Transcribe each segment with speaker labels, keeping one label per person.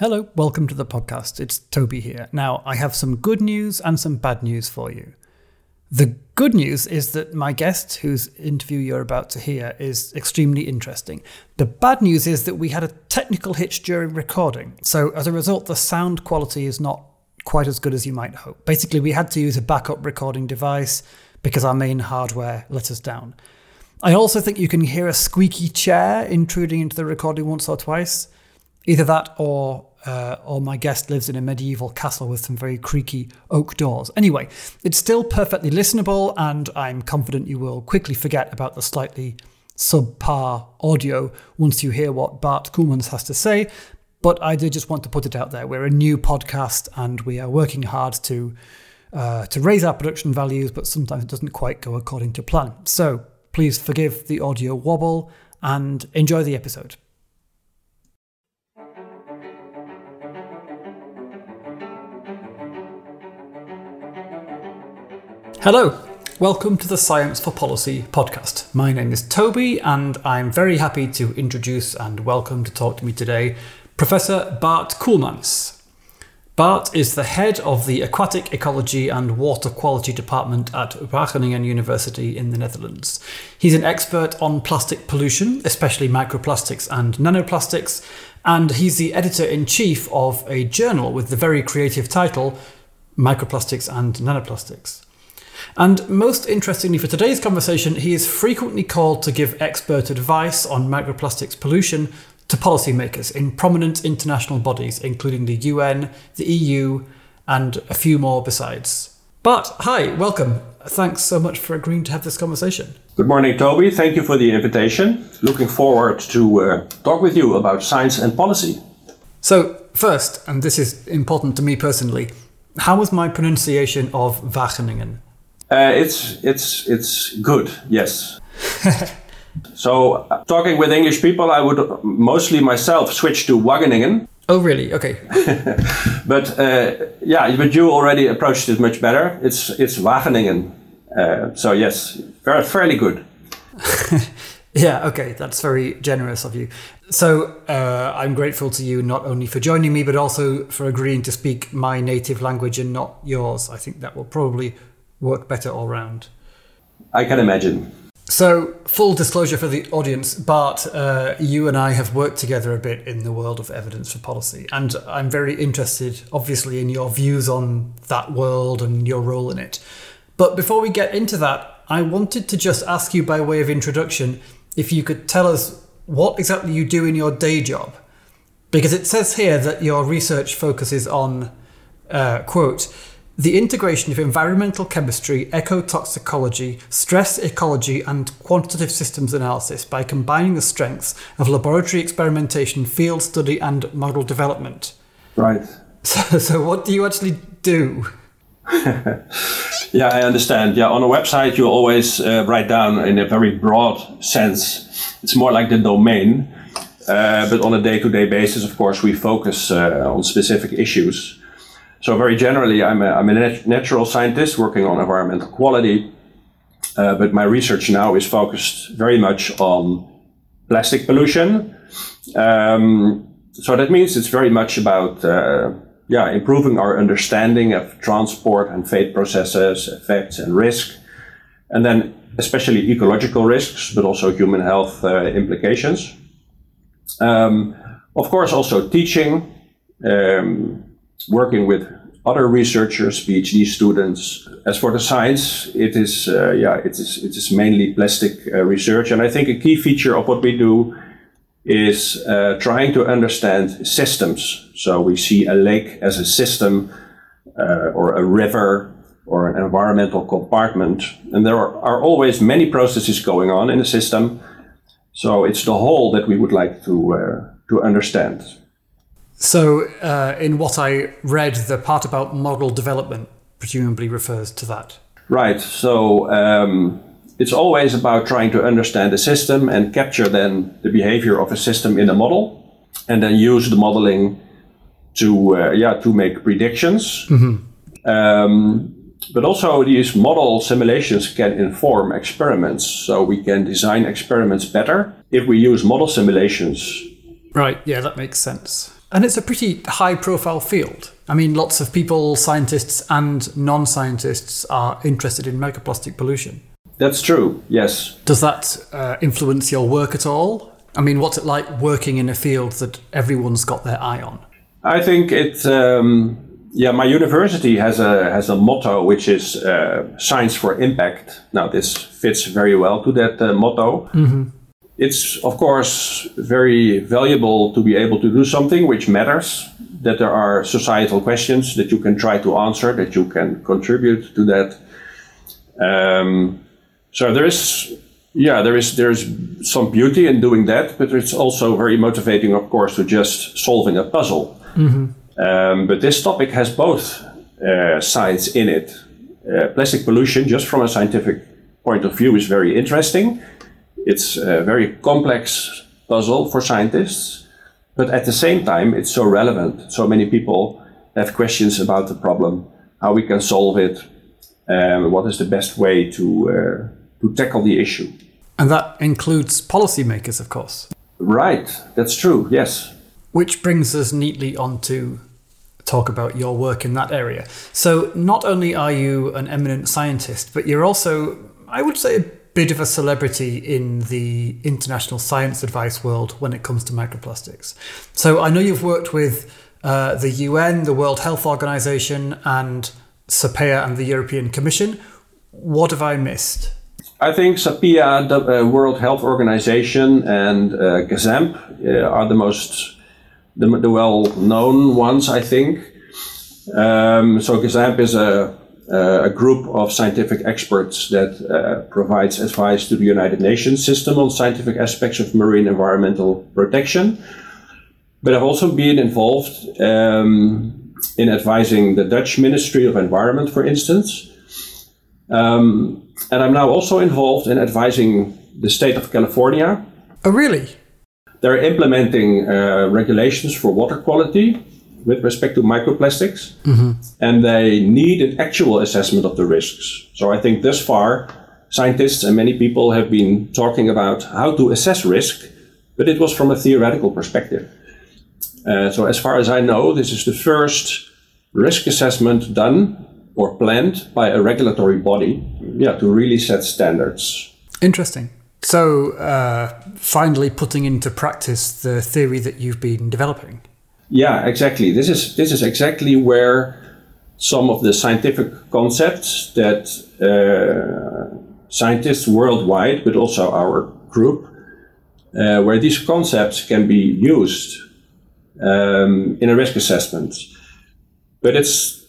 Speaker 1: Hello, welcome to the podcast. It's Toby here. Now, I have some good news and some bad news for you. The good news is that my guest, whose interview you're about to hear, is extremely interesting. The bad news is that we had a technical hitch during recording, so as a result, the sound quality is not quite as good as you might hope. Basically, we had to use a backup recording device because our main hardware let us down. I also think you can hear a squeaky chair intruding into the recording once or twice. Either that or uh, or my guest lives in a medieval castle with some very creaky oak doors. Anyway, it's still perfectly listenable, and I'm confident you will quickly forget about the slightly subpar audio once you hear what Bart Koelmans has to say. But I did just want to put it out there. We're a new podcast, and we are working hard to uh, to raise our production values, but sometimes it doesn't quite go according to plan. So please forgive the audio wobble and enjoy the episode. Hello, welcome to the Science for Policy podcast. My name is Toby, and I'm very happy to introduce and welcome to talk to me today Professor Bart Koelmans. Bart is the head of the Aquatic Ecology and Water Quality Department at Wageningen University in the Netherlands. He's an expert on plastic pollution, especially microplastics and nanoplastics, and he's the editor in chief of a journal with the very creative title Microplastics and Nanoplastics. And most interestingly for today's conversation, he is frequently called to give expert advice on microplastics pollution to policymakers in prominent international bodies, including the UN, the EU, and a few more besides. But hi, welcome. Thanks so much for agreeing to have this conversation.
Speaker 2: Good morning, Toby. Thank you for the invitation. Looking forward to uh, talk with you about science and policy.
Speaker 1: So, first, and this is important to me personally, how was my pronunciation of Wageningen?
Speaker 2: Uh, it's it's it's good. Yes. so uh, talking with English people, I would mostly myself switch to Wageningen.
Speaker 1: Oh, really? Okay.
Speaker 2: but uh, yeah, but you already approached it much better. It's it's Wageningen. Uh, so yes, very, fairly good.
Speaker 1: yeah. Okay, that's very generous of you. So uh, I'm grateful to you not only for joining me, but also for agreeing to speak my native language and not yours. I think that will probably work better all round.
Speaker 2: I can imagine.
Speaker 1: So, full disclosure for the audience, Bart, uh, you and I have worked together a bit in the world of evidence for policy, and I'm very interested, obviously, in your views on that world and your role in it. But before we get into that, I wanted to just ask you, by way of introduction, if you could tell us what exactly you do in your day job. Because it says here that your research focuses on, uh, quote, the integration of environmental chemistry, ecotoxicology, stress ecology, and quantitative systems analysis by combining the strengths of laboratory experimentation, field study, and model development.
Speaker 2: Right.
Speaker 1: So, so what do you actually do?
Speaker 2: yeah, I understand. Yeah, on a website, you always uh, write down in a very broad sense. It's more like the domain. Uh, but on a day to day basis, of course, we focus uh, on specific issues. So very generally, I'm a, I'm a nat- natural scientist working on environmental quality, uh, but my research now is focused very much on plastic pollution. Um, so that means it's very much about uh, yeah improving our understanding of transport and fate processes, effects, and risk, and then especially ecological risks, but also human health uh, implications. Um, of course, also teaching. Um, working with other researchers, PhD students. As for the science, it is uh, yeah, it is it is mainly plastic uh, research, and I think a key feature of what we do is uh, trying to understand systems. So we see a lake as a system, uh, or a river, or an environmental compartment, and there are, are always many processes going on in the system. So it's the whole that we would like to uh, to understand.
Speaker 1: So, uh, in what I read, the part about model development presumably refers to that.
Speaker 2: Right. So, um, it's always about trying to understand a system and capture then the behavior of a system in a model, and then use the modeling to uh, yeah to make predictions. Mm-hmm. Um, but also these model simulations can inform experiments, so we can design experiments better if we use model simulations.
Speaker 1: Right. Yeah, that makes sense. And it's a pretty high profile field. I mean, lots of people, scientists and non scientists, are interested in microplastic pollution.
Speaker 2: That's true, yes.
Speaker 1: Does that uh, influence your work at all? I mean, what's it like working in a field that everyone's got their eye on?
Speaker 2: I think it. Um, yeah, my university has a has a motto which is uh, science for impact. Now, this fits very well to that uh, motto. Mm-hmm. It's of course very valuable to be able to do something which matters. That there are societal questions that you can try to answer, that you can contribute to that. Um, so there is yeah, there is there's some beauty in doing that, but it's also very motivating, of course, to just solving a puzzle. Mm-hmm. Um, but this topic has both uh, sides in it. Uh, plastic pollution, just from a scientific point of view, is very interesting. It's a very complex puzzle for scientists, but at the same time, it's so relevant. So many people have questions about the problem, how we can solve it, um, what is the best way to uh, to tackle the issue.
Speaker 1: And that includes policymakers, of course.
Speaker 2: Right, that's true, yes.
Speaker 1: Which brings us neatly on to talk about your work in that area. So, not only are you an eminent scientist, but you're also, I would say, a bit of a celebrity in the international science advice world when it comes to microplastics. So, I know you've worked with uh, the UN, the World Health Organization, and SAPEA and the European Commission. What have I missed?
Speaker 2: I think SAPEA, the uh, World Health Organization, and uh, uh, are the most the, the well-known ones, I think. Um, so GESAMP is a, a group of scientific experts that uh, provides advice to the United Nations system on scientific aspects of marine environmental protection. But I've also been involved um, in advising the Dutch Ministry of Environment, for instance. Um, and I'm now also involved in advising the state of California.
Speaker 1: Oh, really?
Speaker 2: They're implementing uh, regulations for water quality with respect to microplastics, mm-hmm. and they need an actual assessment of the risks. So I think thus far, scientists and many people have been talking about how to assess risk, but it was from a theoretical perspective. Uh, so as far as I know, this is the first risk assessment done or planned by a regulatory body yeah, to really set standards.
Speaker 1: Interesting. So, uh, finally putting into practice the theory that you've been developing.
Speaker 2: Yeah, exactly. This is this is exactly where some of the scientific concepts that uh, scientists worldwide, but also our group, uh, where these concepts can be used um, in a risk assessment. But it's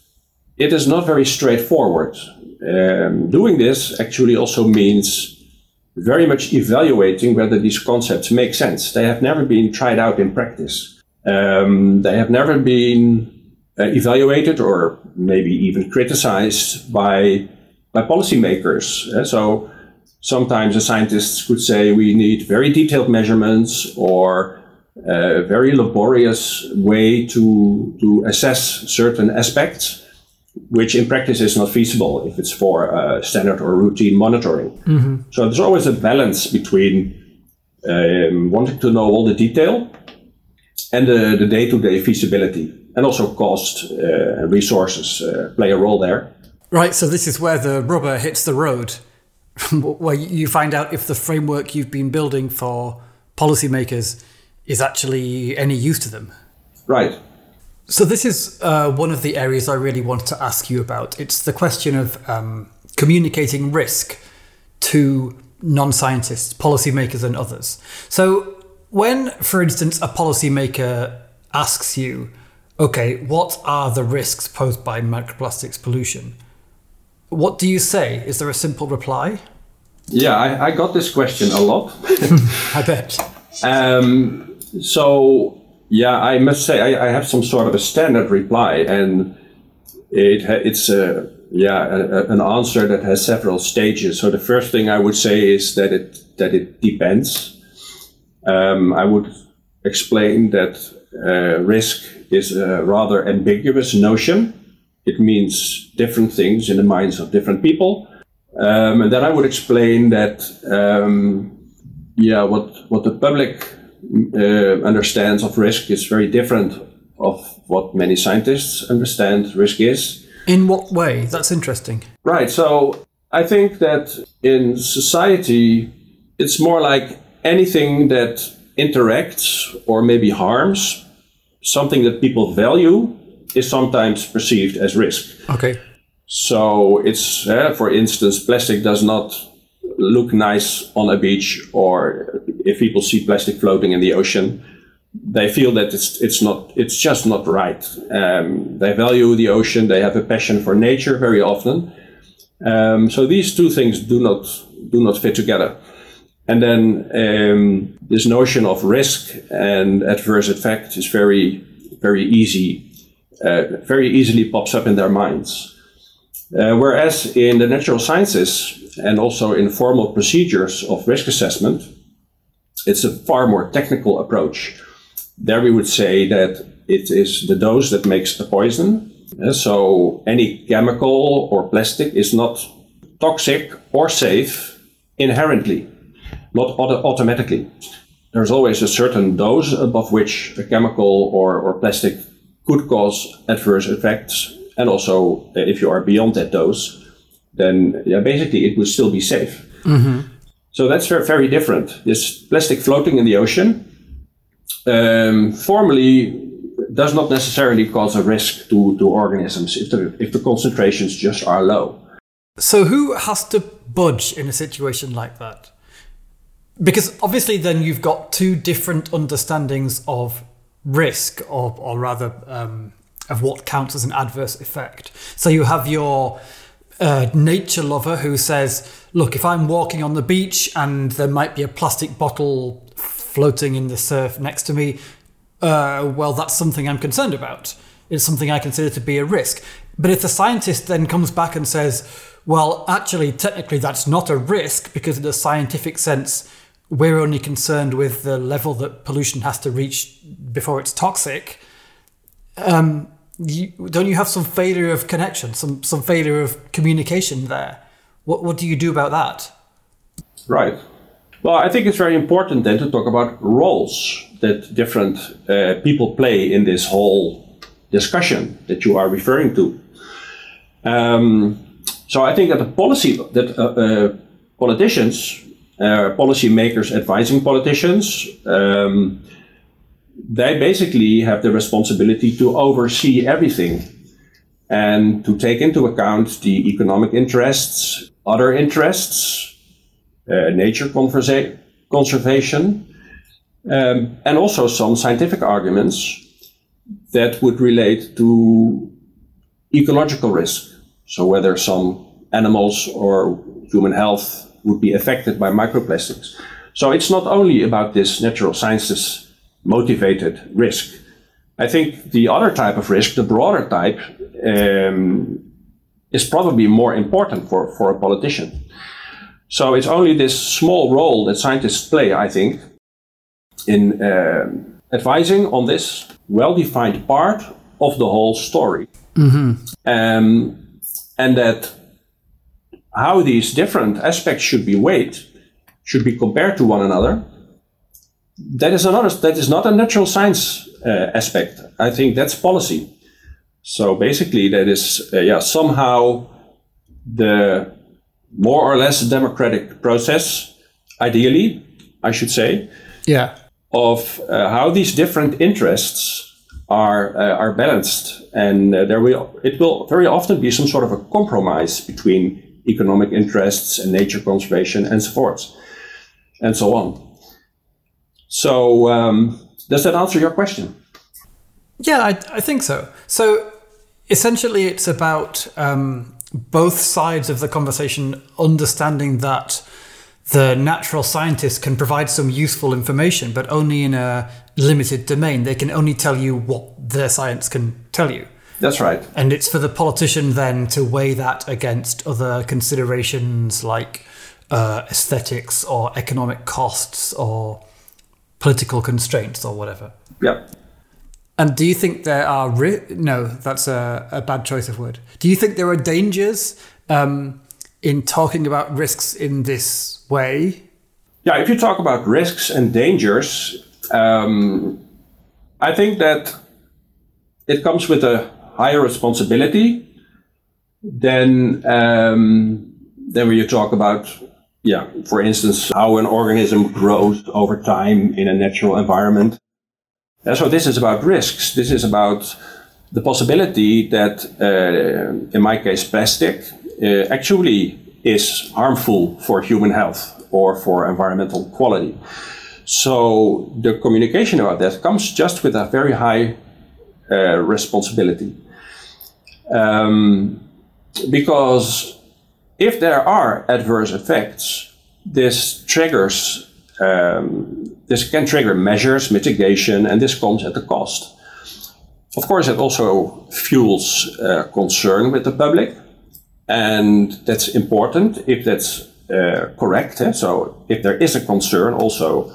Speaker 2: it is not very straightforward. Um, doing this actually also means very much evaluating whether these concepts make sense. They have never been tried out in practice. Um, they have never been uh, evaluated or maybe even criticized by by policymakers. Uh, so sometimes the scientists could say we need very detailed measurements or a very laborious way to to assess certain aspects which in practice is not feasible if it's for uh, standard or routine monitoring. Mm-hmm. So there's always a balance between um, wanting to know all the detail and the, the day-to-day feasibility, and also cost uh, resources uh, play a role there.
Speaker 1: Right. So this is where the rubber hits the road, where you find out if the framework you've been building for policymakers is actually any use to them.
Speaker 2: Right.
Speaker 1: So this is uh, one of the areas I really want to ask you about. It's the question of um, communicating risk to non-scientists, policymakers, and others. So when, for instance, a policymaker asks you, "Okay, what are the risks posed by microplastics pollution?" What do you say? Is there a simple reply?
Speaker 2: Yeah, I, I got this question a lot.
Speaker 1: I bet.
Speaker 2: Um, so yeah, I must say I, I, have some sort of a standard reply, and it it's a yeah a, an answer that has several stages. So the first thing I would say is that it that it depends. Um, I would explain that uh, risk is a rather ambiguous notion. It means different things in the minds of different people. Um, and then I would explain that, um, yeah, what what the public uh, understands of risk is very different of what many scientists understand risk is.
Speaker 1: In what way? That's interesting.
Speaker 2: Right. So I think that in society, it's more like anything that interacts or maybe harms something that people value is sometimes perceived as risk.
Speaker 1: Okay.
Speaker 2: So it's, uh, for instance, plastic does not look nice on a beach, or if people see plastic floating in the ocean, they feel that it's it's not it's just not right. Um, they value the ocean. They have a passion for nature very often. Um, so these two things do not do not fit together. And then um, this notion of risk and adverse effect is very very easy, uh, very easily pops up in their minds. Uh, whereas in the natural sciences and also in formal procedures of risk assessment, it's a far more technical approach. There we would say that it is the dose that makes the poison. Uh, so any chemical or plastic is not toxic or safe inherently, not auto- automatically. There's always a certain dose above which a chemical or, or plastic could cause adverse effects. And also, uh, if you are beyond that dose, then yeah, basically it will still be safe. So that's very, very different. This plastic floating in the ocean um, formally does not necessarily cause a risk to, to organisms if the, if the concentrations just are low.
Speaker 1: So who has to budge in a situation like that? Because obviously, then you've got two different understandings of risk, or, or rather, um, of what counts as an adverse effect. So you have your uh, nature lover who says, Look, if I'm walking on the beach and there might be a plastic bottle floating in the surf next to me, uh, well, that's something I'm concerned about. It's something I consider to be a risk. But if the scientist then comes back and says, well, actually, technically, that's not a risk because, in a scientific sense, we're only concerned with the level that pollution has to reach before it's toxic. Um, you, don't you have some failure of connection, some some failure of communication there? What what do you do about that?
Speaker 2: Right. Well, I think it's very important then to talk about roles that different uh, people play in this whole discussion that you are referring to. Um, so I think that the policy that uh, uh, politicians, uh, policy makers advising politicians, um, they basically have the responsibility to oversee everything and to take into account the economic interests, other interests, uh, nature conversa- conservation, um, and also some scientific arguments that would relate to ecological risk. So, whether some animals or human health would be affected by microplastics. So, it's not only about this natural sciences motivated risk. I think the other type of risk, the broader type, um, is probably more important for, for a politician. So it's only this small role that scientists play, I think, in um advising on this well defined part of the whole story. Um, and that how these different aspects should be weighed, should be compared to one another, that is another that is not a natural science uh, aspect. I think that's policy. So basically that is uh, yeah somehow the more or less democratic process ideally i should say
Speaker 1: Yeah.
Speaker 2: of uh, how these different interests are uh, are balanced. And uh, there will it will very often be some sort of a compromise between economic interests and nature conservation and so forth and so on so, um, does that answer your question?
Speaker 1: Yeah, I, I think so. So essentially, it's about um, both sides of the conversation understanding that the natural scientist can provide some useful information, but only in a limited domain. They can only tell you what their science can tell you.
Speaker 2: That's right.
Speaker 1: And it's for the politician then to weigh that against other considerations like uh, aesthetics or economic costs or political constraints or whatever.
Speaker 2: Yeah.
Speaker 1: And do you think there are ri- no? That's a, a bad choice of word. Do you think there are dangers um, in talking about risks in this way?
Speaker 2: Yeah, if you talk about risks and dangers, um, I think that it comes with a higher responsibility than um, than when you talk about, yeah, for instance, how an organism grows over time in a natural environment. And so this is about risks. This is about the possibility that, uh, in my case, plastic uh, actually is harmful for human health or for environmental quality. So the communication about that comes just with a very high uh, responsibility. Um, because if there are adverse effects, this triggers, um, this can trigger measures, mitigation, and this comes at a cost. Of course, it also fuels uh, concern with the public, and that's important if that's uh, correct. Eh? So, if there is a concern, also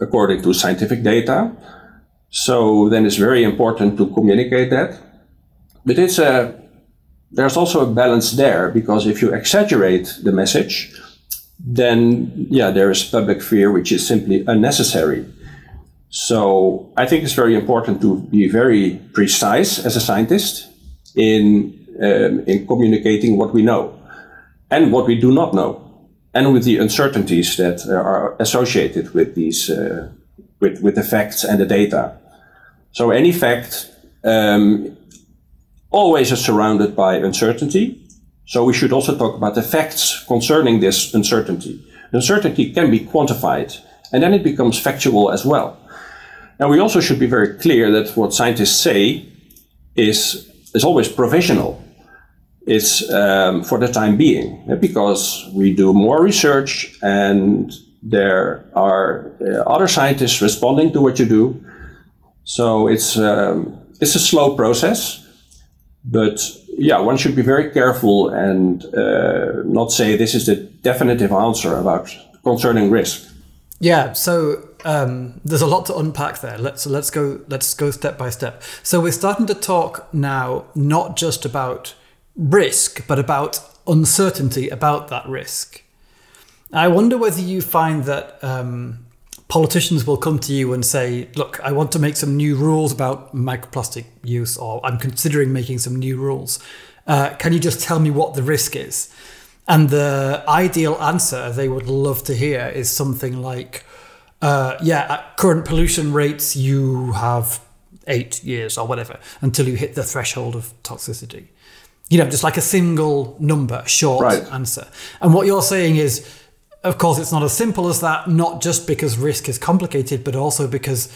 Speaker 2: according to scientific data, so then it's very important to communicate that. But it's a there's also a balance there because if you exaggerate the message, then yeah, there is public fear which is simply unnecessary. So I think it's very important to be very precise as a scientist in um, in communicating what we know and what we do not know, and with the uncertainties that are associated with these uh, with with the facts and the data. So any fact um, always is surrounded by uncertainty. So we should also talk about the facts concerning this uncertainty. Uncertainty can be quantified, and then it becomes factual as well. Now, we also should be very clear that what scientists say is, is always provisional. It's um, for the time being, because we do more research and there are uh, other scientists responding to what you do. So it's, um, it's a slow process. But yeah, one should be very careful and uh, not say this is the definitive answer about concerning risk.
Speaker 1: Yeah, so um, there's a lot to unpack there. Let's let's go let's go step by step. So we're starting to talk now not just about risk, but about uncertainty about that risk. I wonder whether you find that um, politicians will come to you and say, Look, I want to make some new rules about microplastic use, or I'm considering making some new rules. Uh, can you just tell me what the risk is? And the ideal answer they would love to hear is something like, uh, Yeah, at current pollution rates, you have eight years or whatever until you hit the threshold of toxicity. You know, just like a single number, short right. answer. And what you're saying is, of course, it's not as simple as that, not just because risk is complicated, but also because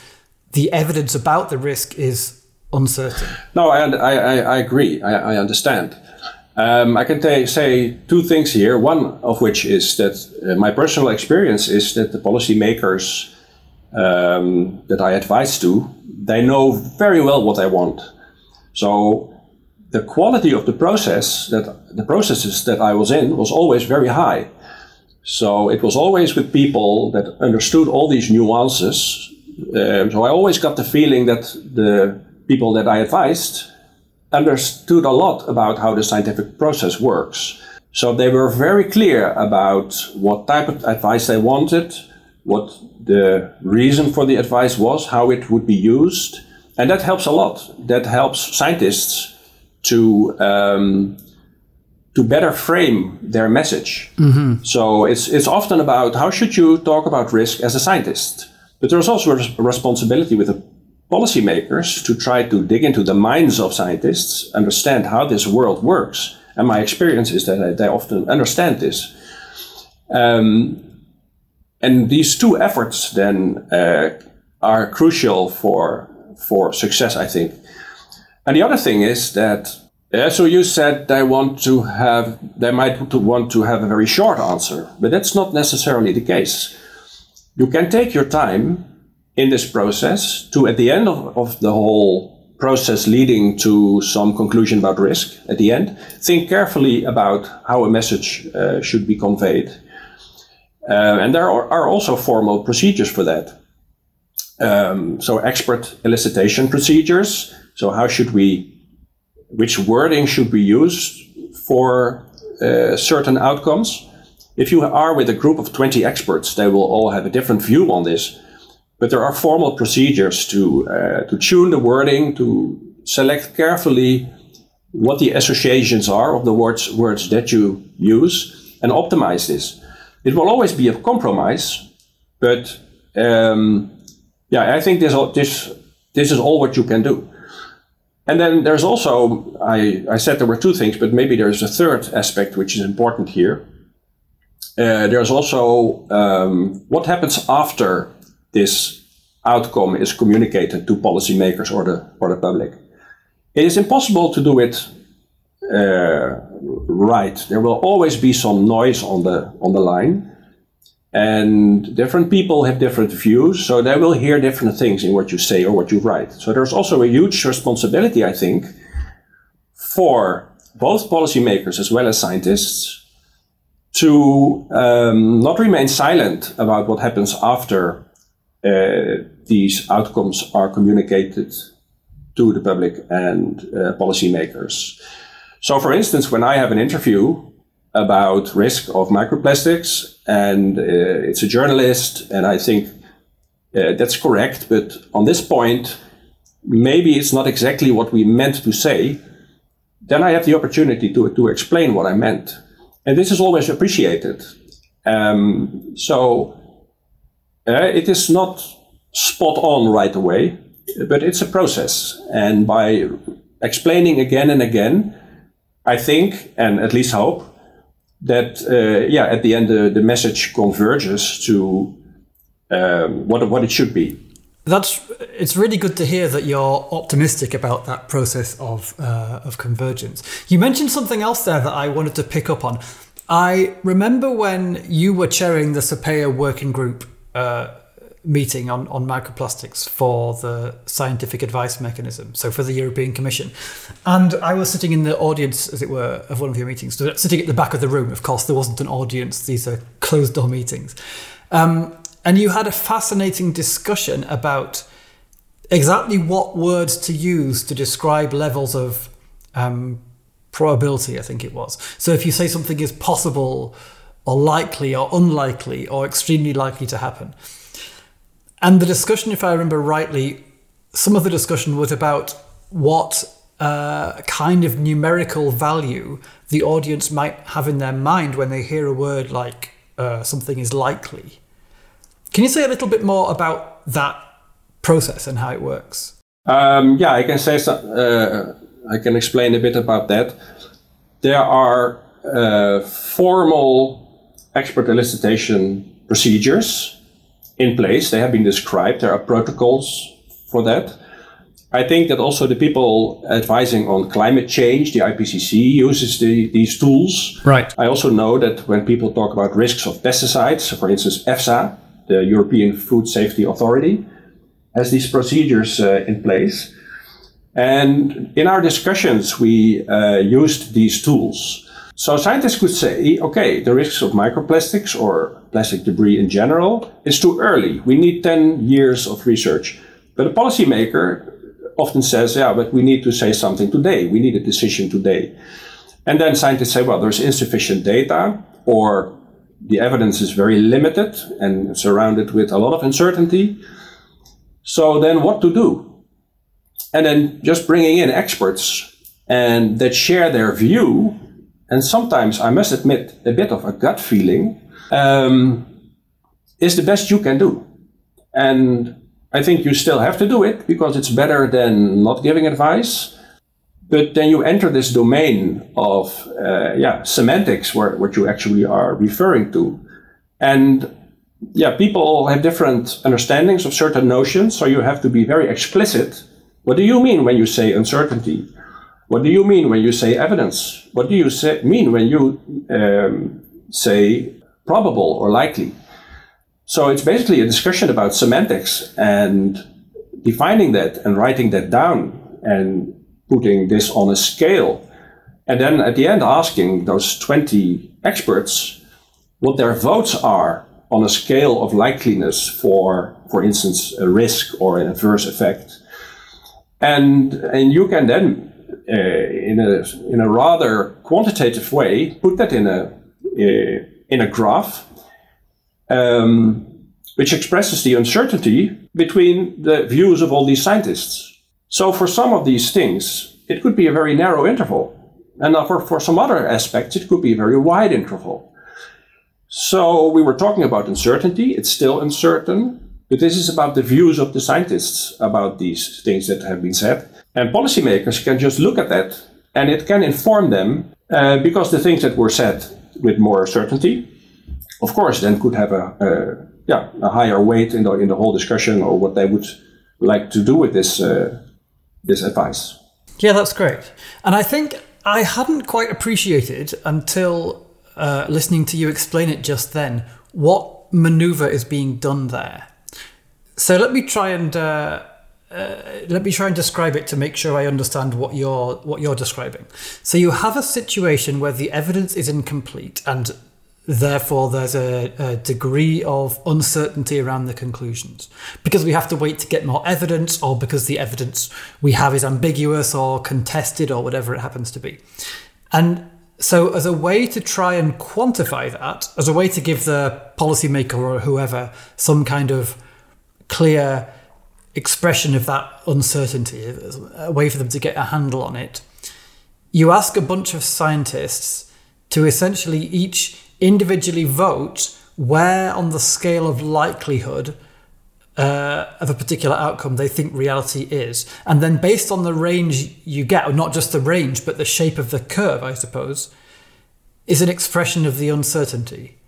Speaker 1: the evidence about the risk is uncertain.
Speaker 2: No, I, I, I agree. I, I understand. Um, I can t- say two things here. One of which is that uh, my personal experience is that the policymakers um, that I advise to, they know very well what they want. So the quality of the process that the processes that I was in was always very high. So it was always with people that understood all these nuances. Um, so I always got the feeling that the people that I advised understood a lot about how the scientific process works. So they were very clear about what type of advice they wanted, what the reason for the advice was, how it would be used. And that helps a lot. That helps scientists to um, to better frame their message. Mm-hmm. So it's it's often about how should you talk about risk as a scientist, but there's also a responsibility with the policymakers to try to dig into the minds of scientists, understand how this world works. And my experience is that they often understand this. Um, and these two efforts then uh, are crucial for for success, I think. And the other thing is that yeah, so you said they want to have, they might want to have a very short answer, but that's not necessarily the case. You can take your time in this process to, at the end of, of the whole process leading to some conclusion about risk at the end, think carefully about how a message uh, should be conveyed. Uh, and there are, are, also formal procedures for that. Um, so expert elicitation procedures. So how should we which wording should be used for uh, certain outcomes. If you are with a group of 20 experts, they will all have a different view on this. But there are formal procedures to, uh, to tune the wording, to select carefully what the associations are of the words, words that you use and optimize this. It will always be a compromise, but um, yeah, I think this, this, this is all what you can do. And then there's also, I, I said there were two things, but maybe there's a third aspect which is important here. Uh, there's also um, what happens after this outcome is communicated to policymakers or the, or the public. It is impossible to do it uh, right. There will always be some noise on the, on the line. And different people have different views, so they will hear different things in what you say or what you write. So there's also a huge responsibility, I think, for both policymakers as well as scientists to um, not remain silent about what happens after uh, these outcomes are communicated to the public and uh, policymakers. So, for instance, when I have an interview about risk of microplastics, and uh, it's a journalist, and I think uh, that's correct, but on this point, maybe it's not exactly what we meant to say, then I have the opportunity to, to explain what I meant. And this is always appreciated. Um, so uh, it is not spot on right away, but it's a process. And by explaining again and again, I think, and at least hope, that uh, yeah, at the end the, message converges to um, what what it should be.
Speaker 1: That's it's really good to hear that you're optimistic about that process of uh, of convergence. You mentioned something else there that I wanted to pick up on. I remember when you were chairing the SAPEA working group uh, meeting on, on microplastics for the scientific advice mechanism, so for the European Commission. And I was sitting in the audience, as it were, of one of your meetings, sitting at the back of the room. Of course, there wasn't an audience, these are closed door meetings. Um, and you had a fascinating discussion about exactly what words to use to describe levels of um, probability, I think it was. So if you say something is possible, or likely, or unlikely, or extremely likely to happen, and the discussion, if I remember rightly, some of the discussion was about what uh, kind of numerical value the audience might have in their mind when they hear a word like uh, something is likely. Can you say a little bit more about that process and how it works?
Speaker 2: Um, yeah, I can say so, uh, I can explain a bit about that. There are uh, formal expert elicitation procedures in place. They have been described. There are protocols for that. I think that also the people advising on climate change, the IPCC uses the, these tools.
Speaker 1: Right.
Speaker 2: I also know that when people talk about risks of pesticides, for instance, EFSA, the European Food Safety Authority, has these procedures uh, in place. And in our discussions, we uh, used these tools. So scientists could say, okay, the risks of microplastics or plastic debris in general is too early. We need 10 years of research. But a policymaker often says, yeah, but we need to say something today. We need a decision today. And then scientists say, well, there's insufficient data or the evidence is very limited and surrounded with a lot of uncertainty. So then what to do? And then just bringing in experts and that share their view and sometimes I must admit a bit of a gut feeling, um, is the best you can do. And I think you still have to do it because it's better than not giving advice. But then you enter this domain of uh, yeah semantics, where what you actually are referring to, and yeah, people have different understandings of certain notions. So you have to be very explicit. What do you mean when you say uncertainty? What do you mean when you say evidence? What do you say, mean when you um, say probable or likely? So it's basically a discussion about semantics and defining that and writing that down and putting this on a scale. And then at the end, asking those 20 experts what their votes are on a scale of likeliness for, for instance, a risk or an adverse effect. And, and you can then in a in a rather quantitative way, put that in a uh, in a graph, um, which expresses the uncertainty between the views of all these scientists. So for some of these things, it could be a very narrow interval. And for, for some other aspects, it could be a very wide interval. So we were talking about uncertainty. It's still uncertain. But this is about the views of the scientists about these things that have been said. And policymakers can just look at that and it can inform them uh, because the things that were said with more certainty, of course, then could have a, a, yeah, a higher weight in the, in the whole discussion or what they would like to do with this, uh, this advice.
Speaker 1: Yeah, that's great. And I think I hadn't quite appreciated until uh, listening to you explain it just then what maneuver is being done there. So let me try and uh, uh, let me try and describe it to make sure I understand what you're what you're describing. So you have a situation where the evidence is incomplete and therefore there's a, a, degree of uncertainty around the conclusions because we have to wait to get more evidence or because the evidence we have is ambiguous or contested or whatever it happens to be and so as a way to try and quantify that as a way to give the policymaker or whoever some kind of clear expression of that uncertainty a way for them to get a handle on it you ask a bunch of scientists to essentially each individually vote where on the scale of likelihood uh, of a particular outcome they think reality is. And then based on the range you get, or not just the range, but the shape of the curve, I suppose, is an expression of the uncertainty.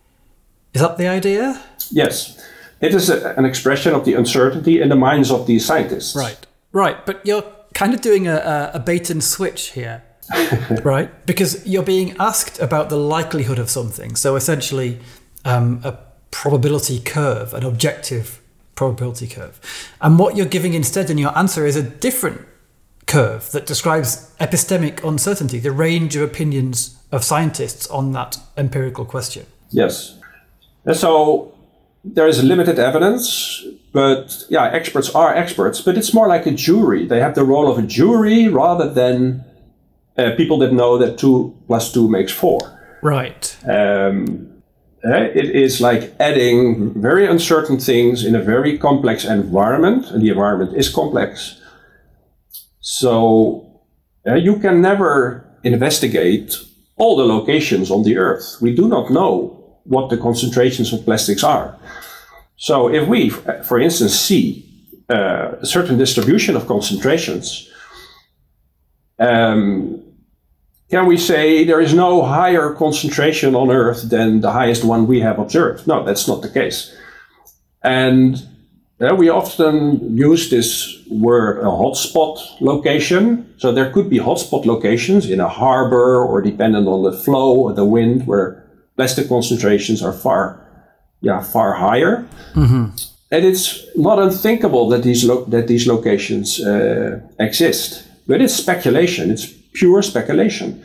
Speaker 1: Is that the idea?
Speaker 2: Yes. It is a, an expression of the uncertainty in the minds of these scientists.
Speaker 1: Right. Right. But you're kind of doing a, a bait and switch here. right? Because you're being asked about the likelihood of something. So essentially, um, a probability curve, an objective probability curve. And what you're giving instead in your answer is a different curve that describes epistemic uncertainty, the range of opinions of scientists on that empirical question.
Speaker 2: Yes. And so there is limited evidence, but yeah, experts are experts, but it's more like a jury. They have the role of a jury rather than uh, people that know that two plus two makes four.
Speaker 1: Right.
Speaker 2: Um, uh, it is like adding very uncertain things in a very complex environment, and the environment is complex. So uh, you can never investigate all the locations on the Earth. We do not know what the concentrations of plastics are. So if we, for instance, see uh, a certain distribution of concentrations, um, can we say there is no higher concentration on Earth than the highest one we have observed? No, that's not the case. And uh, we often use this word a hotspot location. So there could be hotspot locations in a harbor or dependent on the flow or the wind where plastic concentrations are far, yeah, far higher. Mm-hmm. And it's not unthinkable that these lo- that these locations uh, exist, but it's speculation. It's pure speculation.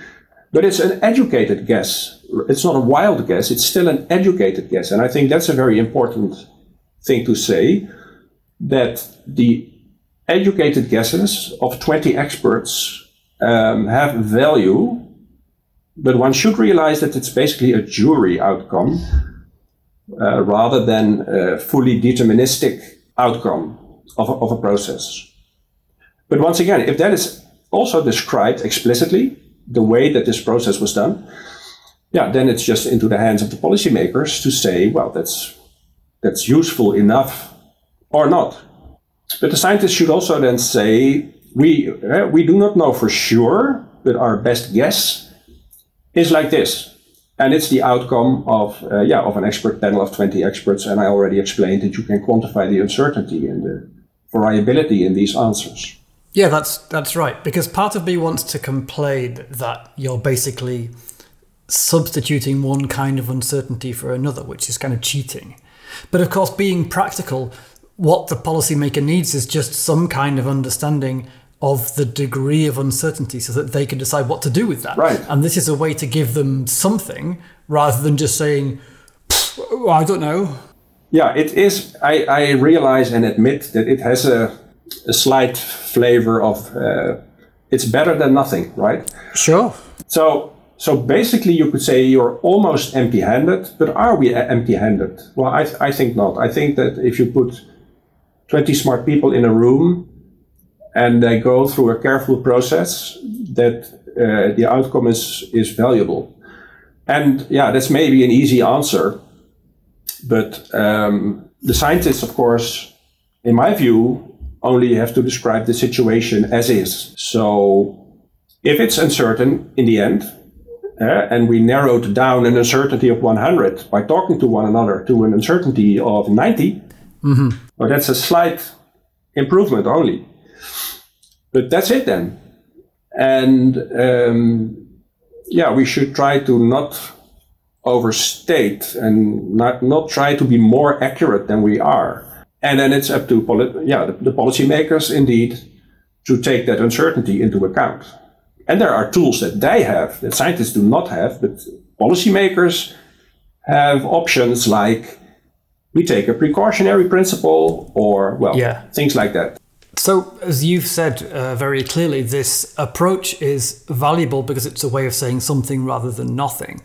Speaker 2: But it's an educated guess. It's not a wild guess. It's still an educated guess. And I think that's a very important thing to say that the educated guesses of 20 experts um, have value, but one should realize that it's basically a jury outcome uh, rather than a fully deterministic outcome of a, of a process. But once again, if that is also described explicitly the way that this process was done, yeah, then it's just into the hands of the policymakers to say, well, that's that's useful enough or not. But the scientists should also then say, we uh, we do not know for sure, but our best guess is like this, and it's the outcome of uh, yeah of an expert panel of twenty experts. And I already explained that you can quantify the uncertainty and the variability in these answers.
Speaker 1: Yeah, that's that's right. Because part of me wants to complain that you're basically substituting one kind of uncertainty for another, which is kind of cheating. But of course, being practical, what the policymaker needs is just some kind of understanding of the degree of uncertainty so that they can decide what to do with that.
Speaker 2: Right.
Speaker 1: And this is a way to give them something rather than just saying, I don't know.
Speaker 2: Yeah, it is. I, I realize and admit that it has a a slight flavor of uh, it's better than nothing, right?
Speaker 1: Sure.
Speaker 2: So so basically, you could say you're almost empty-handed, but are we empty-handed? Well, I, I think not. I think that if you put 20 smart people in a room and they go through a careful process that uh, the outcome is, is valuable. And yeah, that's maybe an easy answer, but um, the scientists, of course, in my view, only have to describe the situation as is. So if it's uncertain in the end, uh, and we narrowed down an uncertainty of 100 by talking to one another to an uncertainty of 90, mm-hmm. well, that's a slight improvement only. But that's it then. And um, yeah, we should try to not overstate and not, not try to be more accurate than we are. And then it's up to poli- yeah, the, the policymakers indeed to take that uncertainty into account. And there are tools that they have that scientists do not have, but policymakers have options like we take a precautionary principle or, well, yeah. things like that.
Speaker 1: So, as you've said uh, very clearly, this approach is valuable because it's a way of saying something rather than nothing.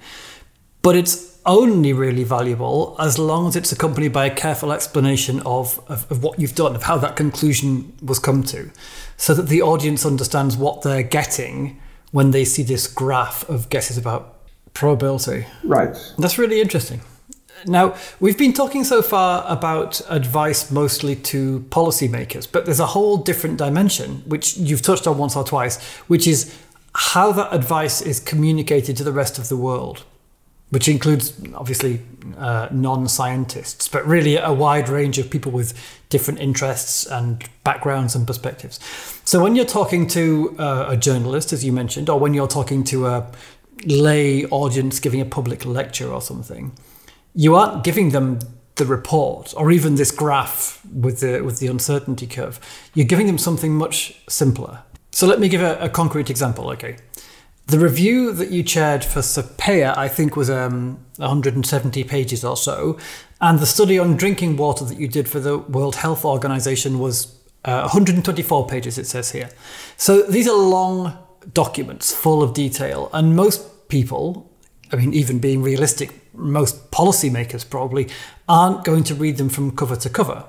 Speaker 1: But it's only really valuable as long as it's accompanied by a careful explanation of, of, of, what you've done, of how that conclusion was come to, so that the audience understands what they're getting when they see this graph of guesses about probability.
Speaker 2: Right.
Speaker 1: That's really interesting. Now, we've been talking so far about advice mostly to policymakers, but there's a whole different dimension, which you've touched on once or twice, which is how that advice is communicated to the rest of the world which includes obviously uh, non scientists, but really a wide range of people with different interests and backgrounds and perspectives. So, when you're talking to uh, a journalist, as you mentioned, or when you're talking to a lay audience giving a public lecture or something, you aren't giving them the report or even this graph with the with the uncertainty curve. You're giving them something much simpler. So let me give a, a concrete example. Okay, the review that you chaired for SAPEA, I think, was um, 170 pages or so. And the study on drinking water that you did for the World Health Organization was uh, 124 pages, it says here. So these are long documents full of detail. And most people, I mean, even being realistic, most policymakers probably aren't going to read them from cover to cover,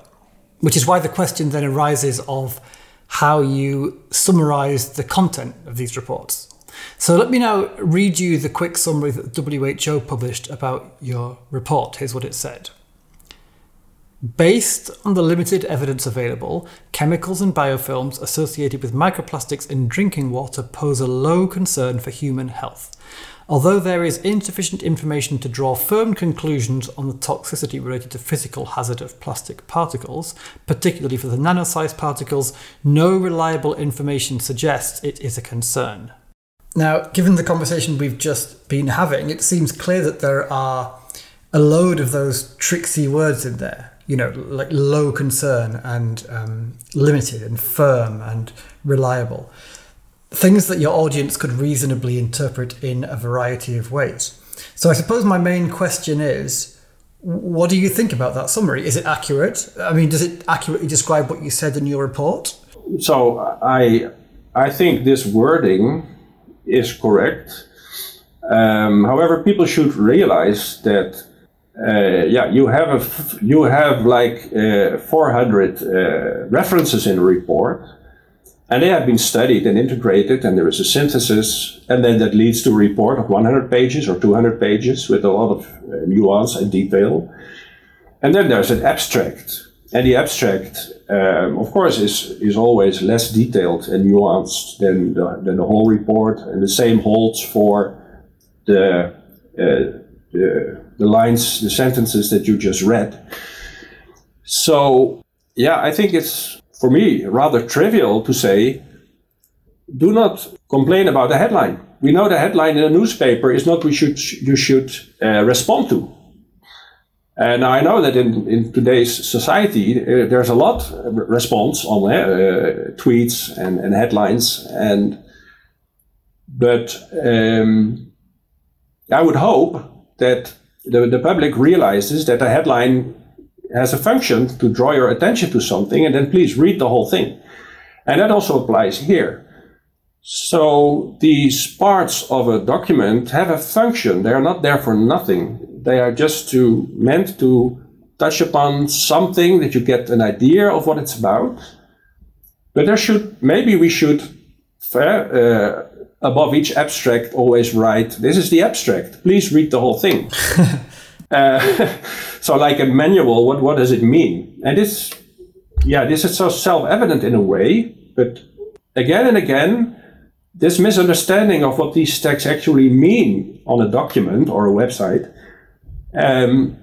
Speaker 1: which is why the question then arises of how you summarize the content of these reports. So let me now read you the quick summary that WHO published about your report. Here's what it said. Based on the limited evidence available, chemicals and biofilms associated with microplastics in drinking water pose a low concern for human health. Although there is insufficient information to draw firm conclusions on the toxicity related to physical hazard of plastic particles, particularly for the nanosized particles, no reliable information suggests it is a concern. Now, given the conversation we've just been having, it seems clear that there are a load of those tricksy words in there. You know, like low concern and um, limited and firm and reliable. Things that your audience could reasonably interpret in a variety of ways. So, I suppose my main question is what do you think about that summary? Is it accurate? I mean, does it accurately describe what you said in your report?
Speaker 2: So, I, I think this wording is correct. Um, however, people should realize that uh, yeah, you have a you have like uh, 400 uh, references in the report, and they have been studied and integrated, and there is a synthesis, and then that leads to a report of 100 pages or 200 pages with a lot of uh, nuance and detail, and then there's an abstract, and the abstract um, of course, is, is always less detailed and nuanced than the, than the whole report, and the same holds for the, uh, the, the lines, the sentences that you just read. So, yeah, I think it's for me rather trivial to say, do not complain about the headline. We know the headline in a newspaper is not what should you should uh, respond to. And I know that in, in today's society, uh, there's a lot of response on uh, tweets and, and headlines. And but um, I would hope that the, the public realizes that a headline has a function to draw your attention to something, and then please read the whole thing. And that also applies here. So these parts of a document have a function. They are not there for nothing. They are just to meant to touch upon something that you get an idea of what it's about. But there should maybe we should uh, above each abstract always write this is the abstract. Please read the whole thing. uh, so like a manual, what what does it mean? And this, yeah, this is so self-evident in a way, but again and again, this misunderstanding of what these texts actually mean on a document or a website, um,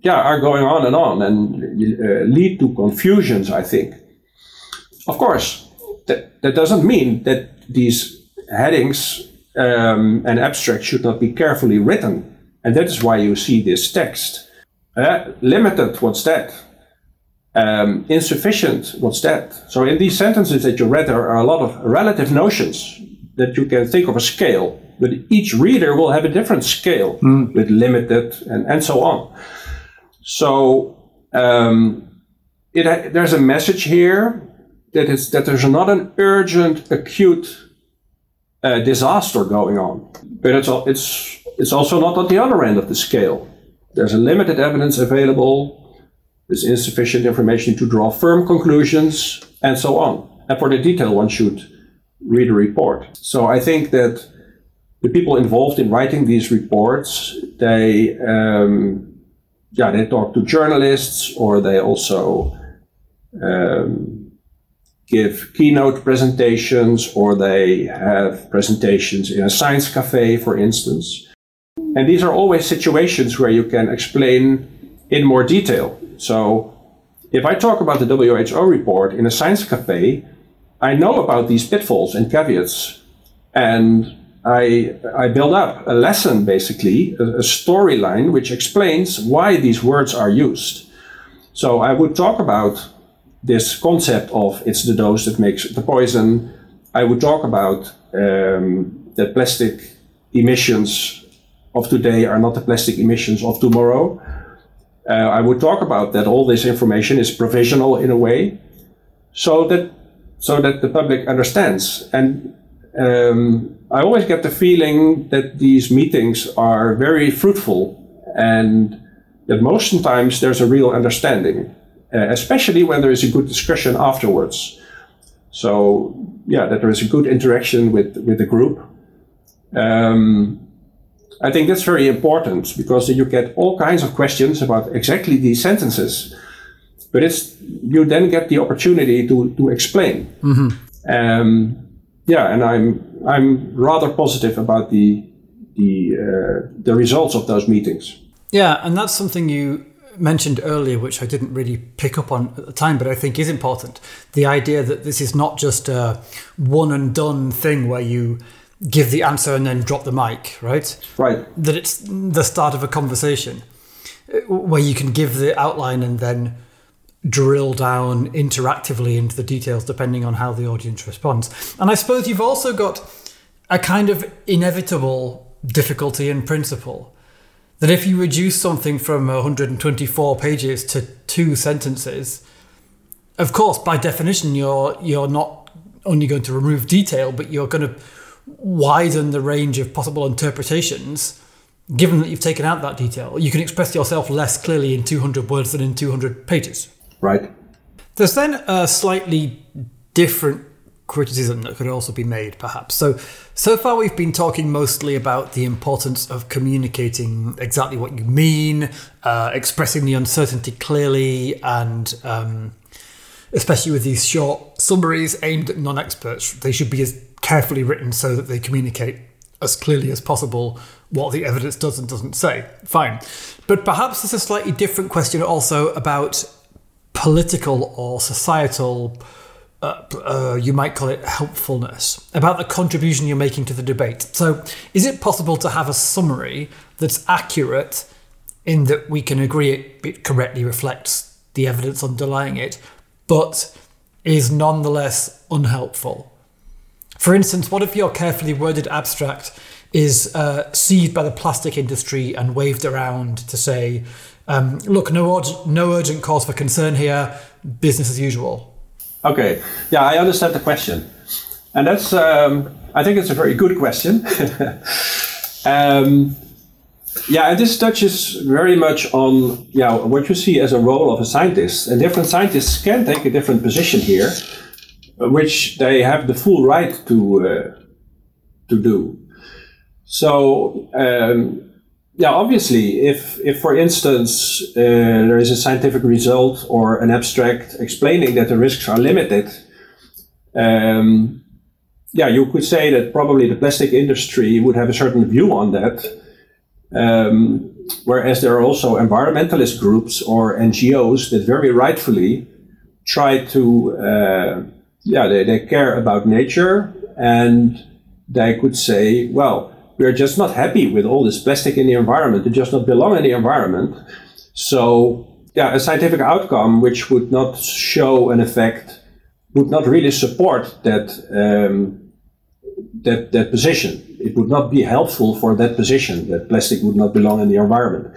Speaker 2: yeah, are going on and on and uh, lead to confusions. I think. Of course, that that doesn't mean that these headings um, and abstracts should not be carefully written, and that is why you see this text. Uh, limited, what's that? Um, insufficient, what's that? So in these sentences that you read, there are a lot of relative notions that you can think of a scale, but each reader will have a different scale mm. with limited and, and so on. So um, it, there's a message here that is that there's not an urgent, acute uh, disaster going on, but it's it's it's also not at the other end of the scale. There's a limited evidence available. There's insufficient information to draw firm conclusions, and so on. And for the detail, one should read a report. So I think that the people involved in writing these reports, they, um, yeah, they talk to journalists or they also um, give keynote presentations or they have presentations in a science cafe, for instance. And these are always situations where you can explain in more detail. So if I talk about the WHO report in a science cafe, I know about these pitfalls and caveats, and I, I build up a lesson, basically, a, a storyline which explains why these words are used. So I would talk about this concept of it's the dose that makes the poison. I would talk about um, that plastic emissions of today are not the plastic emissions of tomorrow. Uh, I would talk about that all this information is provisional in a way, so that so that the public understands. And um, I always get the feeling that these meetings are very fruitful and that most times there's a real understanding, uh, especially when there is a good discussion afterwards. So yeah, that there is a good interaction with with the group. Um, I think that's very important because you get all kinds of questions about exactly these sentences but it's you then get the opportunity to to explain. Mm-hmm. Um, yeah, and I'm I'm rather positive about the the uh, the results of those meetings.
Speaker 1: Yeah, and that's something you mentioned earlier, which I didn't really pick up on at the time, but I think is important. The idea that this is not just a one and done thing where you give the answer and then drop the mic, right?
Speaker 2: Right.
Speaker 1: That it's the start of a conversation where you can give the outline and then drill down interactively into the details depending on how the audience responds. And I suppose you've also got a kind of inevitable difficulty in principle that if you reduce something from 124 pages to two sentences, of course, by definition, you're you're not only going to remove detail, but you're going to widen the range of possible interpretations. Given that you've taken out that detail, you can express yourself less clearly in 200 words than in 200 pages.
Speaker 2: Right.
Speaker 1: There's then a slightly different criticism that could also be made, perhaps. So, so far we've been talking mostly about the importance of communicating exactly what you mean, uh, expressing the uncertainty clearly, and um, especially with these short summaries aimed at non-experts, they should be as carefully written so that they communicate as clearly as possible what the evidence does and doesn't say. Fine, but perhaps there's a slightly different question also about political or societal, uh, uh, you might call it helpfulness, about the contribution you're making to the debate. So, is it possible to have a summary that's accurate in that we can agree it, it correctly reflects the evidence underlying it, but is nonetheless unhelpful? For instance, what if your carefully worded abstract is uh, seized by the plastic industry and waved around to say, um, look, no, no urgent cause for concern here. Business as usual.
Speaker 2: Okay. Yeah, I understand the question, and that's. Um, I think it's a very good question. um, yeah, and this touches very much on yeah what you see as a role of a scientist, and different scientists can take a different position here. Which they have the full right to uh, to do. So um, yeah, obviously, if if for instance uh, there is a scientific result or an abstract explaining that the risks are limited, um, yeah, you could say that probably the plastic industry would have a certain view on that. Um, whereas there are also environmentalist groups or NGOs that very rightfully try to, uh, yeah, they, they care about nature and they could say, well, we're just not happy with all this plastic in the environment. It does not belong in the environment. So, yeah, a scientific outcome which would not show an effect would not really support that um, that that position. It would not be helpful for that position that plastic would not belong in the environment.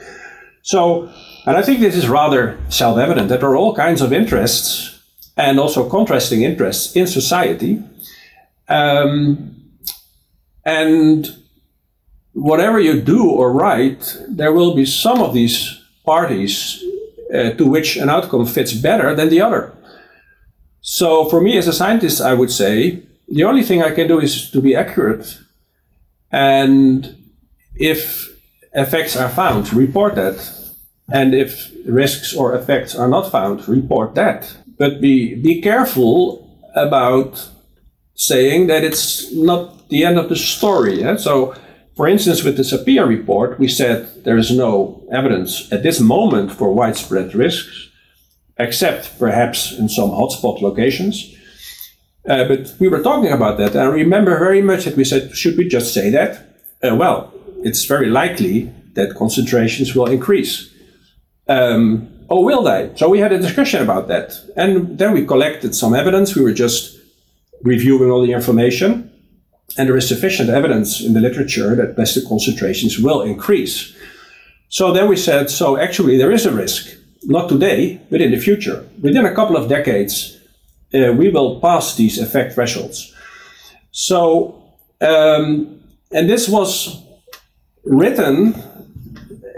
Speaker 2: So, and I think this is rather self-evident that there are all kinds of interests and also contrasting interests in society. Um, and whatever you do or write, there will be some of these parties uh, to which an outcome fits better than the other. So, for me as a scientist, I would say the only thing I can do is to be accurate. And if effects are found, report that. And if risks or effects are not found, report that. But be, be careful about saying that it's not the end of the story. Yeah? So, for instance, with the SAPEA report, we said there is no evidence at this moment for widespread risks, except perhaps in some hotspot locations. Uh, but we were talking about that, and I remember very much that we said, should we just say that? Uh, well, it's very likely that concentrations will increase. Um, oh, will they? So we had a discussion about that. And then we collected some evidence. We were just reviewing all the information. And there is sufficient evidence in the literature that plastic concentrations will increase. So then we said, so actually there is a risk, not today, but in the future. Within a couple of decades, uh, we will pass these effect thresholds. So, um, and this was written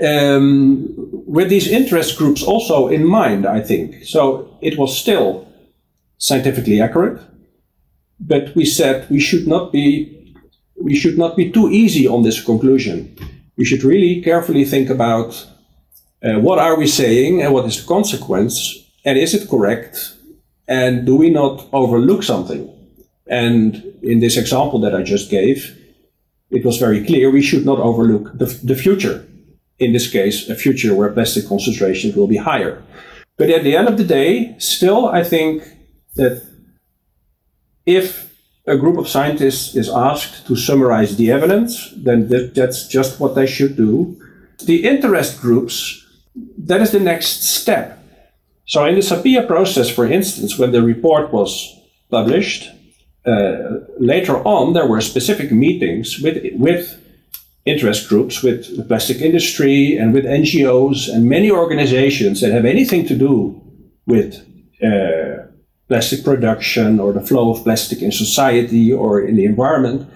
Speaker 2: um, with these interest groups also in mind, I think. So it was still scientifically accurate but we said we should not be we should not be too easy on this conclusion. We should really carefully think about uh, what are we saying and what is the consequence and is it correct and do we not overlook something? And in this example that I just gave, it was very clear we should not overlook the, the future. In this case, a future where plastic concentrations will be higher. But at the end of the day, still, I think that if a group of scientists is asked to summarize the evidence, then that's just what they should do. The interest groups, that is the next step. So, in the SAPEA process, for instance, when the report was published, uh, later on there were specific meetings with, with interest groups, with the plastic industry, and with NGOs, and many organizations that have anything to do with uh, plastic production or the flow of plastic in society or in the environment.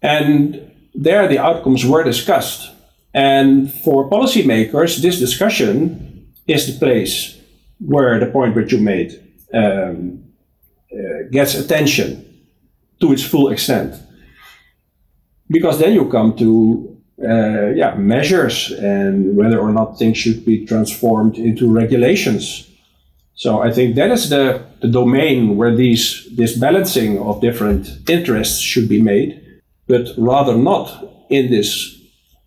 Speaker 2: And there the outcomes were discussed. And for policymakers, this discussion is the place where the point which you made um, uh, gets attention to its full extent. Because then you come to uh, yeah, measures and whether or not things should be transformed into regulations so I think that is the, the domain where these this balancing of different interests should be made, but rather not in this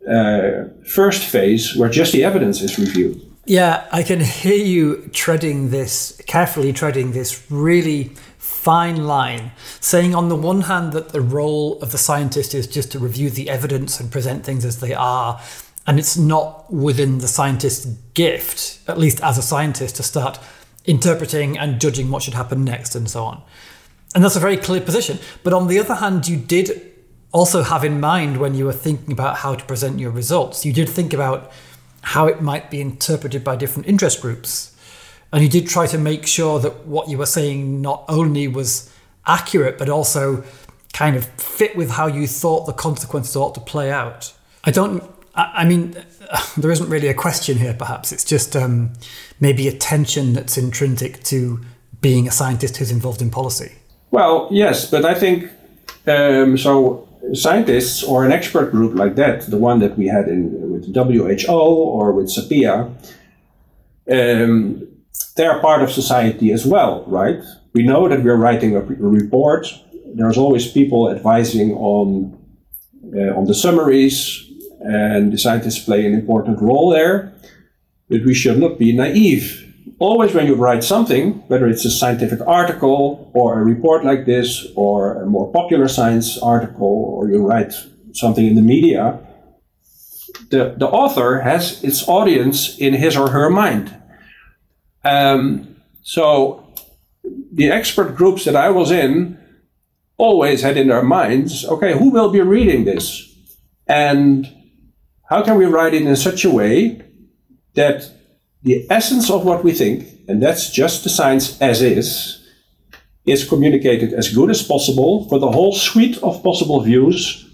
Speaker 2: uh, first phase where just the evidence is reviewed.
Speaker 1: Yeah, I can hear you treading this carefully, treading this really fine line, saying on the one hand that the role of the scientist is just to review the evidence and present things as they are, and it's not within the scientist's gift, at least as a scientist, to start interpreting and judging what should happen next and so on. And that's a very clear position. But on the other hand, you did also have in mind when you were thinking about how to present your results, you did think about how it might be interpreted by different interest groups. And you did try to make sure that what you were saying not only was accurate, but also kind of fit with how you thought the consequences ought to play out. I don't, I, mean, there isn't really a question here, perhaps. It's just um, maybe a tension that's intrinsic to being a scientist who's involved in policy.
Speaker 2: Well, yes, but I think um, so. Scientists or an expert group like that, the one that we had in with WHO or with SAPEA, um, they are part of society as well, right? We know that we're writing a, a report. There's always people advising on uh, on the summaries, and the scientists play an important role there. But we should not be naive. Always, when you write something, whether it's a scientific article or a report like this, or a more popular science article, or you write something in the media, the, the author has its audience in his or her mind. Um, so the expert groups that I was in always had in their minds, okay, who will be reading this? And how can we write it in such a way that the essence of what we think, and that's just the science as is, is communicated as good as possible for the whole suite of possible views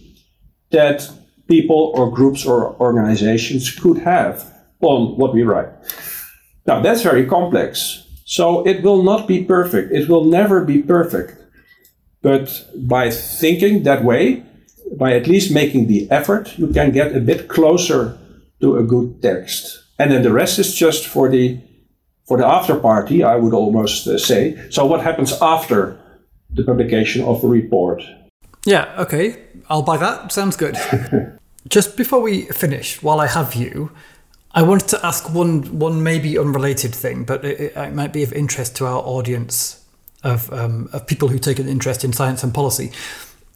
Speaker 2: that people or groups or organizations could have on what we write. Now, that's very complex. So it will not be perfect. It will never be perfect. But by thinking that way, by at least making the effort, you can get a bit closer to a good text. And then the rest is just for the for the after party, I would almost uh, say. So what happens after the publication of a report?
Speaker 1: Yeah, okay. I'll buy that. Sounds good. just before we finish, while I have you, I wanted to ask one one maybe unrelated thing, but it, it might be of interest to our audience of um, of people who take an interest in science and policy.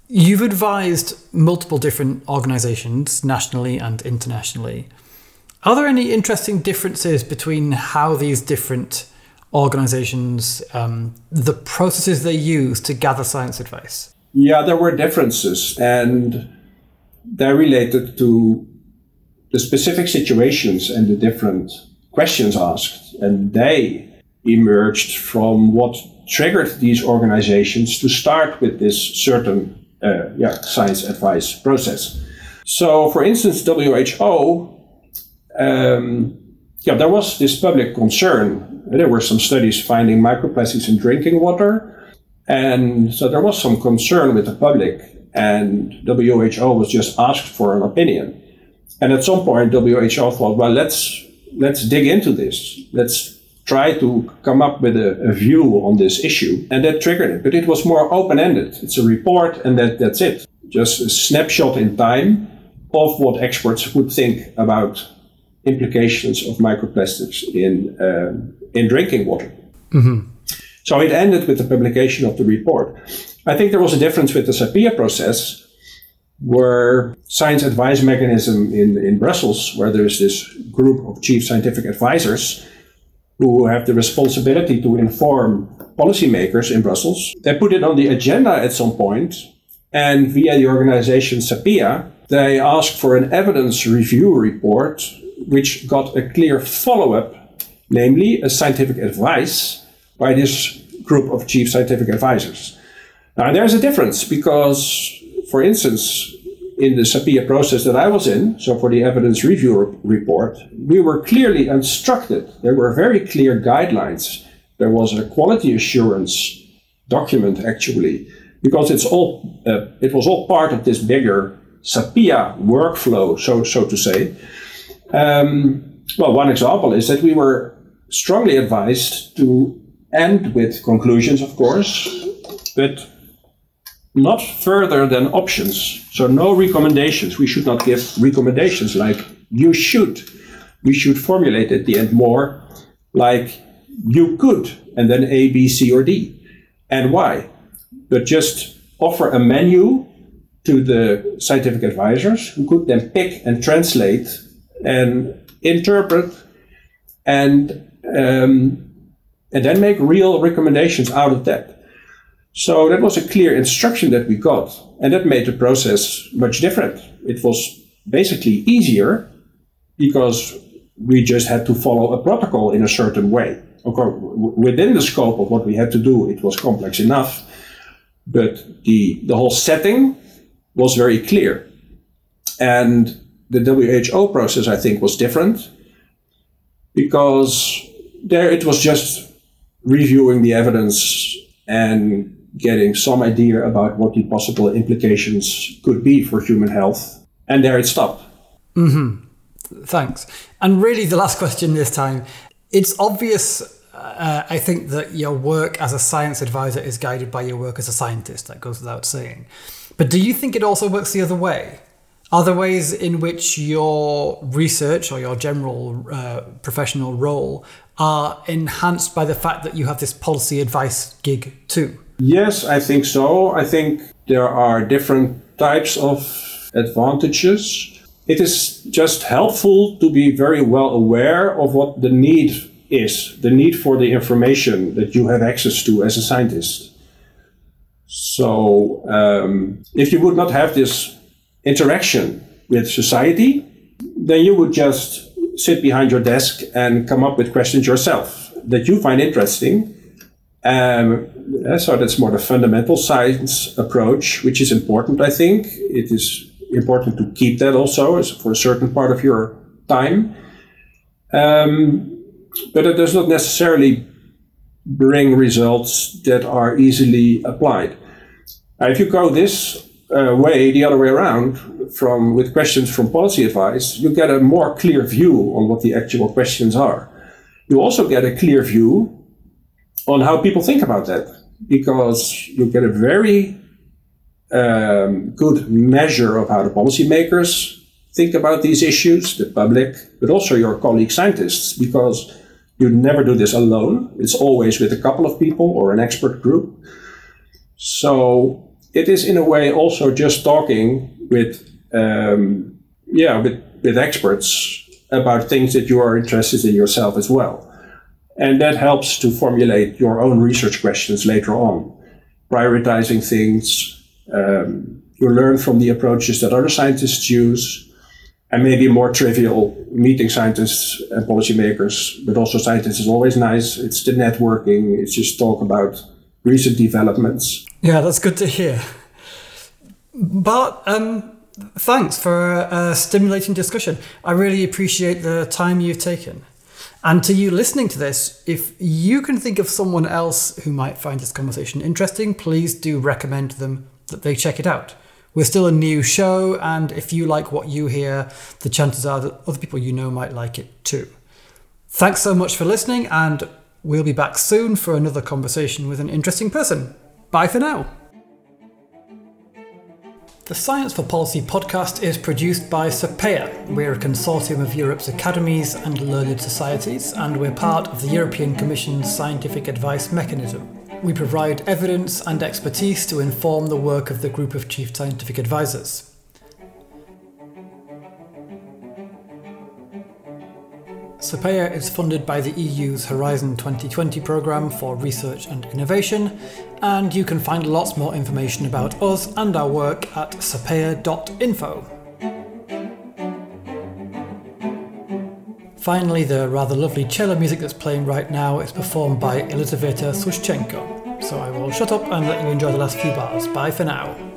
Speaker 1: You've advised multiple different organisations nationally and internationally. Are there any interesting differences between how these different organisations, um, the processes they use to gather science advice?
Speaker 2: Yeah, there were differences, and they're related to the specific situations and the different questions asked, and they emerged from what triggered these organizations to start with this certain uh, yeah, science advice process. So, for instance, WHO, um, yeah, there was this public concern. There were some studies finding microplastics in drinking water, and so there was some concern with the public, and WHO was just asked for an opinion. And at some point, WHO thought, well, let's let's dig into this. Let's try to come up with a, a view on this issue, and that triggered it. But it was more open-ended. It's a report, and that that's it. Just a snapshot in time of what experts would think about implications of microplastics in uh, in drinking water. Mm-hmm. So it ended with the publication of the report. I think there was a difference with the SAPEA process where science advice mechanism in, in Brussels, where there's this group of chief scientific advisors who have the responsibility to inform policymakers in Brussels. They put it on the agenda at some point, and via the organization SAPEA, they asked for an evidence review report, which got a clear follow up, namely a scientific advice by this group of chief scientific advisors. Now, there's a difference because for instance, in the SAPEA process that I was in, so for the evidence review report, we were clearly instructed. There were very clear guidelines. There was a quality assurance document actually, because it's all uh, it was all part of this bigger SAPEA workflow, so so to say. Um, well, one example is that we were strongly advised to end with conclusions, of course, but not further than options. So no recommendations. We should not give recommendations like you should. We should formulate at the end more like you could, and then A, B, C, or D, and why. But just offer a menu to the scientific advisors who could then pick and translate and interpret and um, and then make real recommendations out of that. So that was a clear instruction that we got, and that made the process much different. It was basically easier because we just had to follow a protocol in a certain way. Of course, within the scope of what we had to do, it was complex enough, but the, the whole setting was very clear. And the WHO process, I think, was different because there it was just reviewing the evidence and getting some idea about what the possible implications could be for human health. And there it stopped.
Speaker 1: Mm-hmm. Thanks. And really, the last question this time it's obvious. Uh, I think that your work as a science advisor is guided by your work as a scientist. That goes without saying. But do you think it also works the other way? Are there ways in which your research or your general uh, professional role are enhanced by the fact that you have this policy advice gig too?
Speaker 2: Yes, I think so. I think there are different types of advantages. It is just helpful to be very well aware of what the need is, the need for the information that you have access to as a scientist. So, um, if you would not have this interaction with society, then you would just sit behind your desk and come up with questions yourself that you find interesting. Um, so that's more the fundamental science approach, which is important, I think. It is important to keep that also for a certain part of your time. Um, but it does not necessarily bring results that are easily applied. Uh, if you go this uh, way, the other way around, from with questions from policy advice, you get a more clear view on what the actual questions are. You also get a clear view on how people think about that, because you get a very um, good measure of how the policymakers think about these issues, the public, but also your colleague scientists, because you never do this alone. It's always with a couple of people or an expert group. So it is in a way also just talking with um, yeah with, with experts about things that you are interested in yourself as well and that helps to formulate your own research questions later on prioritizing things um, you learn from the approaches that other scientists use and maybe more trivial meeting scientists and policymakers but also scientists is always nice it's the networking it's just talk about recent developments
Speaker 1: yeah, that's good to hear. But um, thanks for a stimulating discussion. I really appreciate the time you've taken. And to you listening to this, if you can think of someone else who might find this conversation interesting, please do recommend them that they check it out. We're still a new show, and if you like what you hear, the chances are that other people you know might like it too. Thanks so much for listening, and we'll be back soon for another conversation with an interesting person. Bye for now. The Science for Policy podcast is produced by SAPEA. We're a consortium of Europe's academies and learned societies, and we're part of the European Commission's scientific advice mechanism. We provide evidence and expertise to inform the work of the group of chief scientific advisors. SAPEA is funded by the EU's Horizon 2020 programme for research and innovation, and you can find lots more information about us and our work at sapea.info. Finally, the rather lovely cello music that's playing right now is performed by Elizaveta Sushchenko. So I will shut up and let you enjoy the last few bars. Bye for now.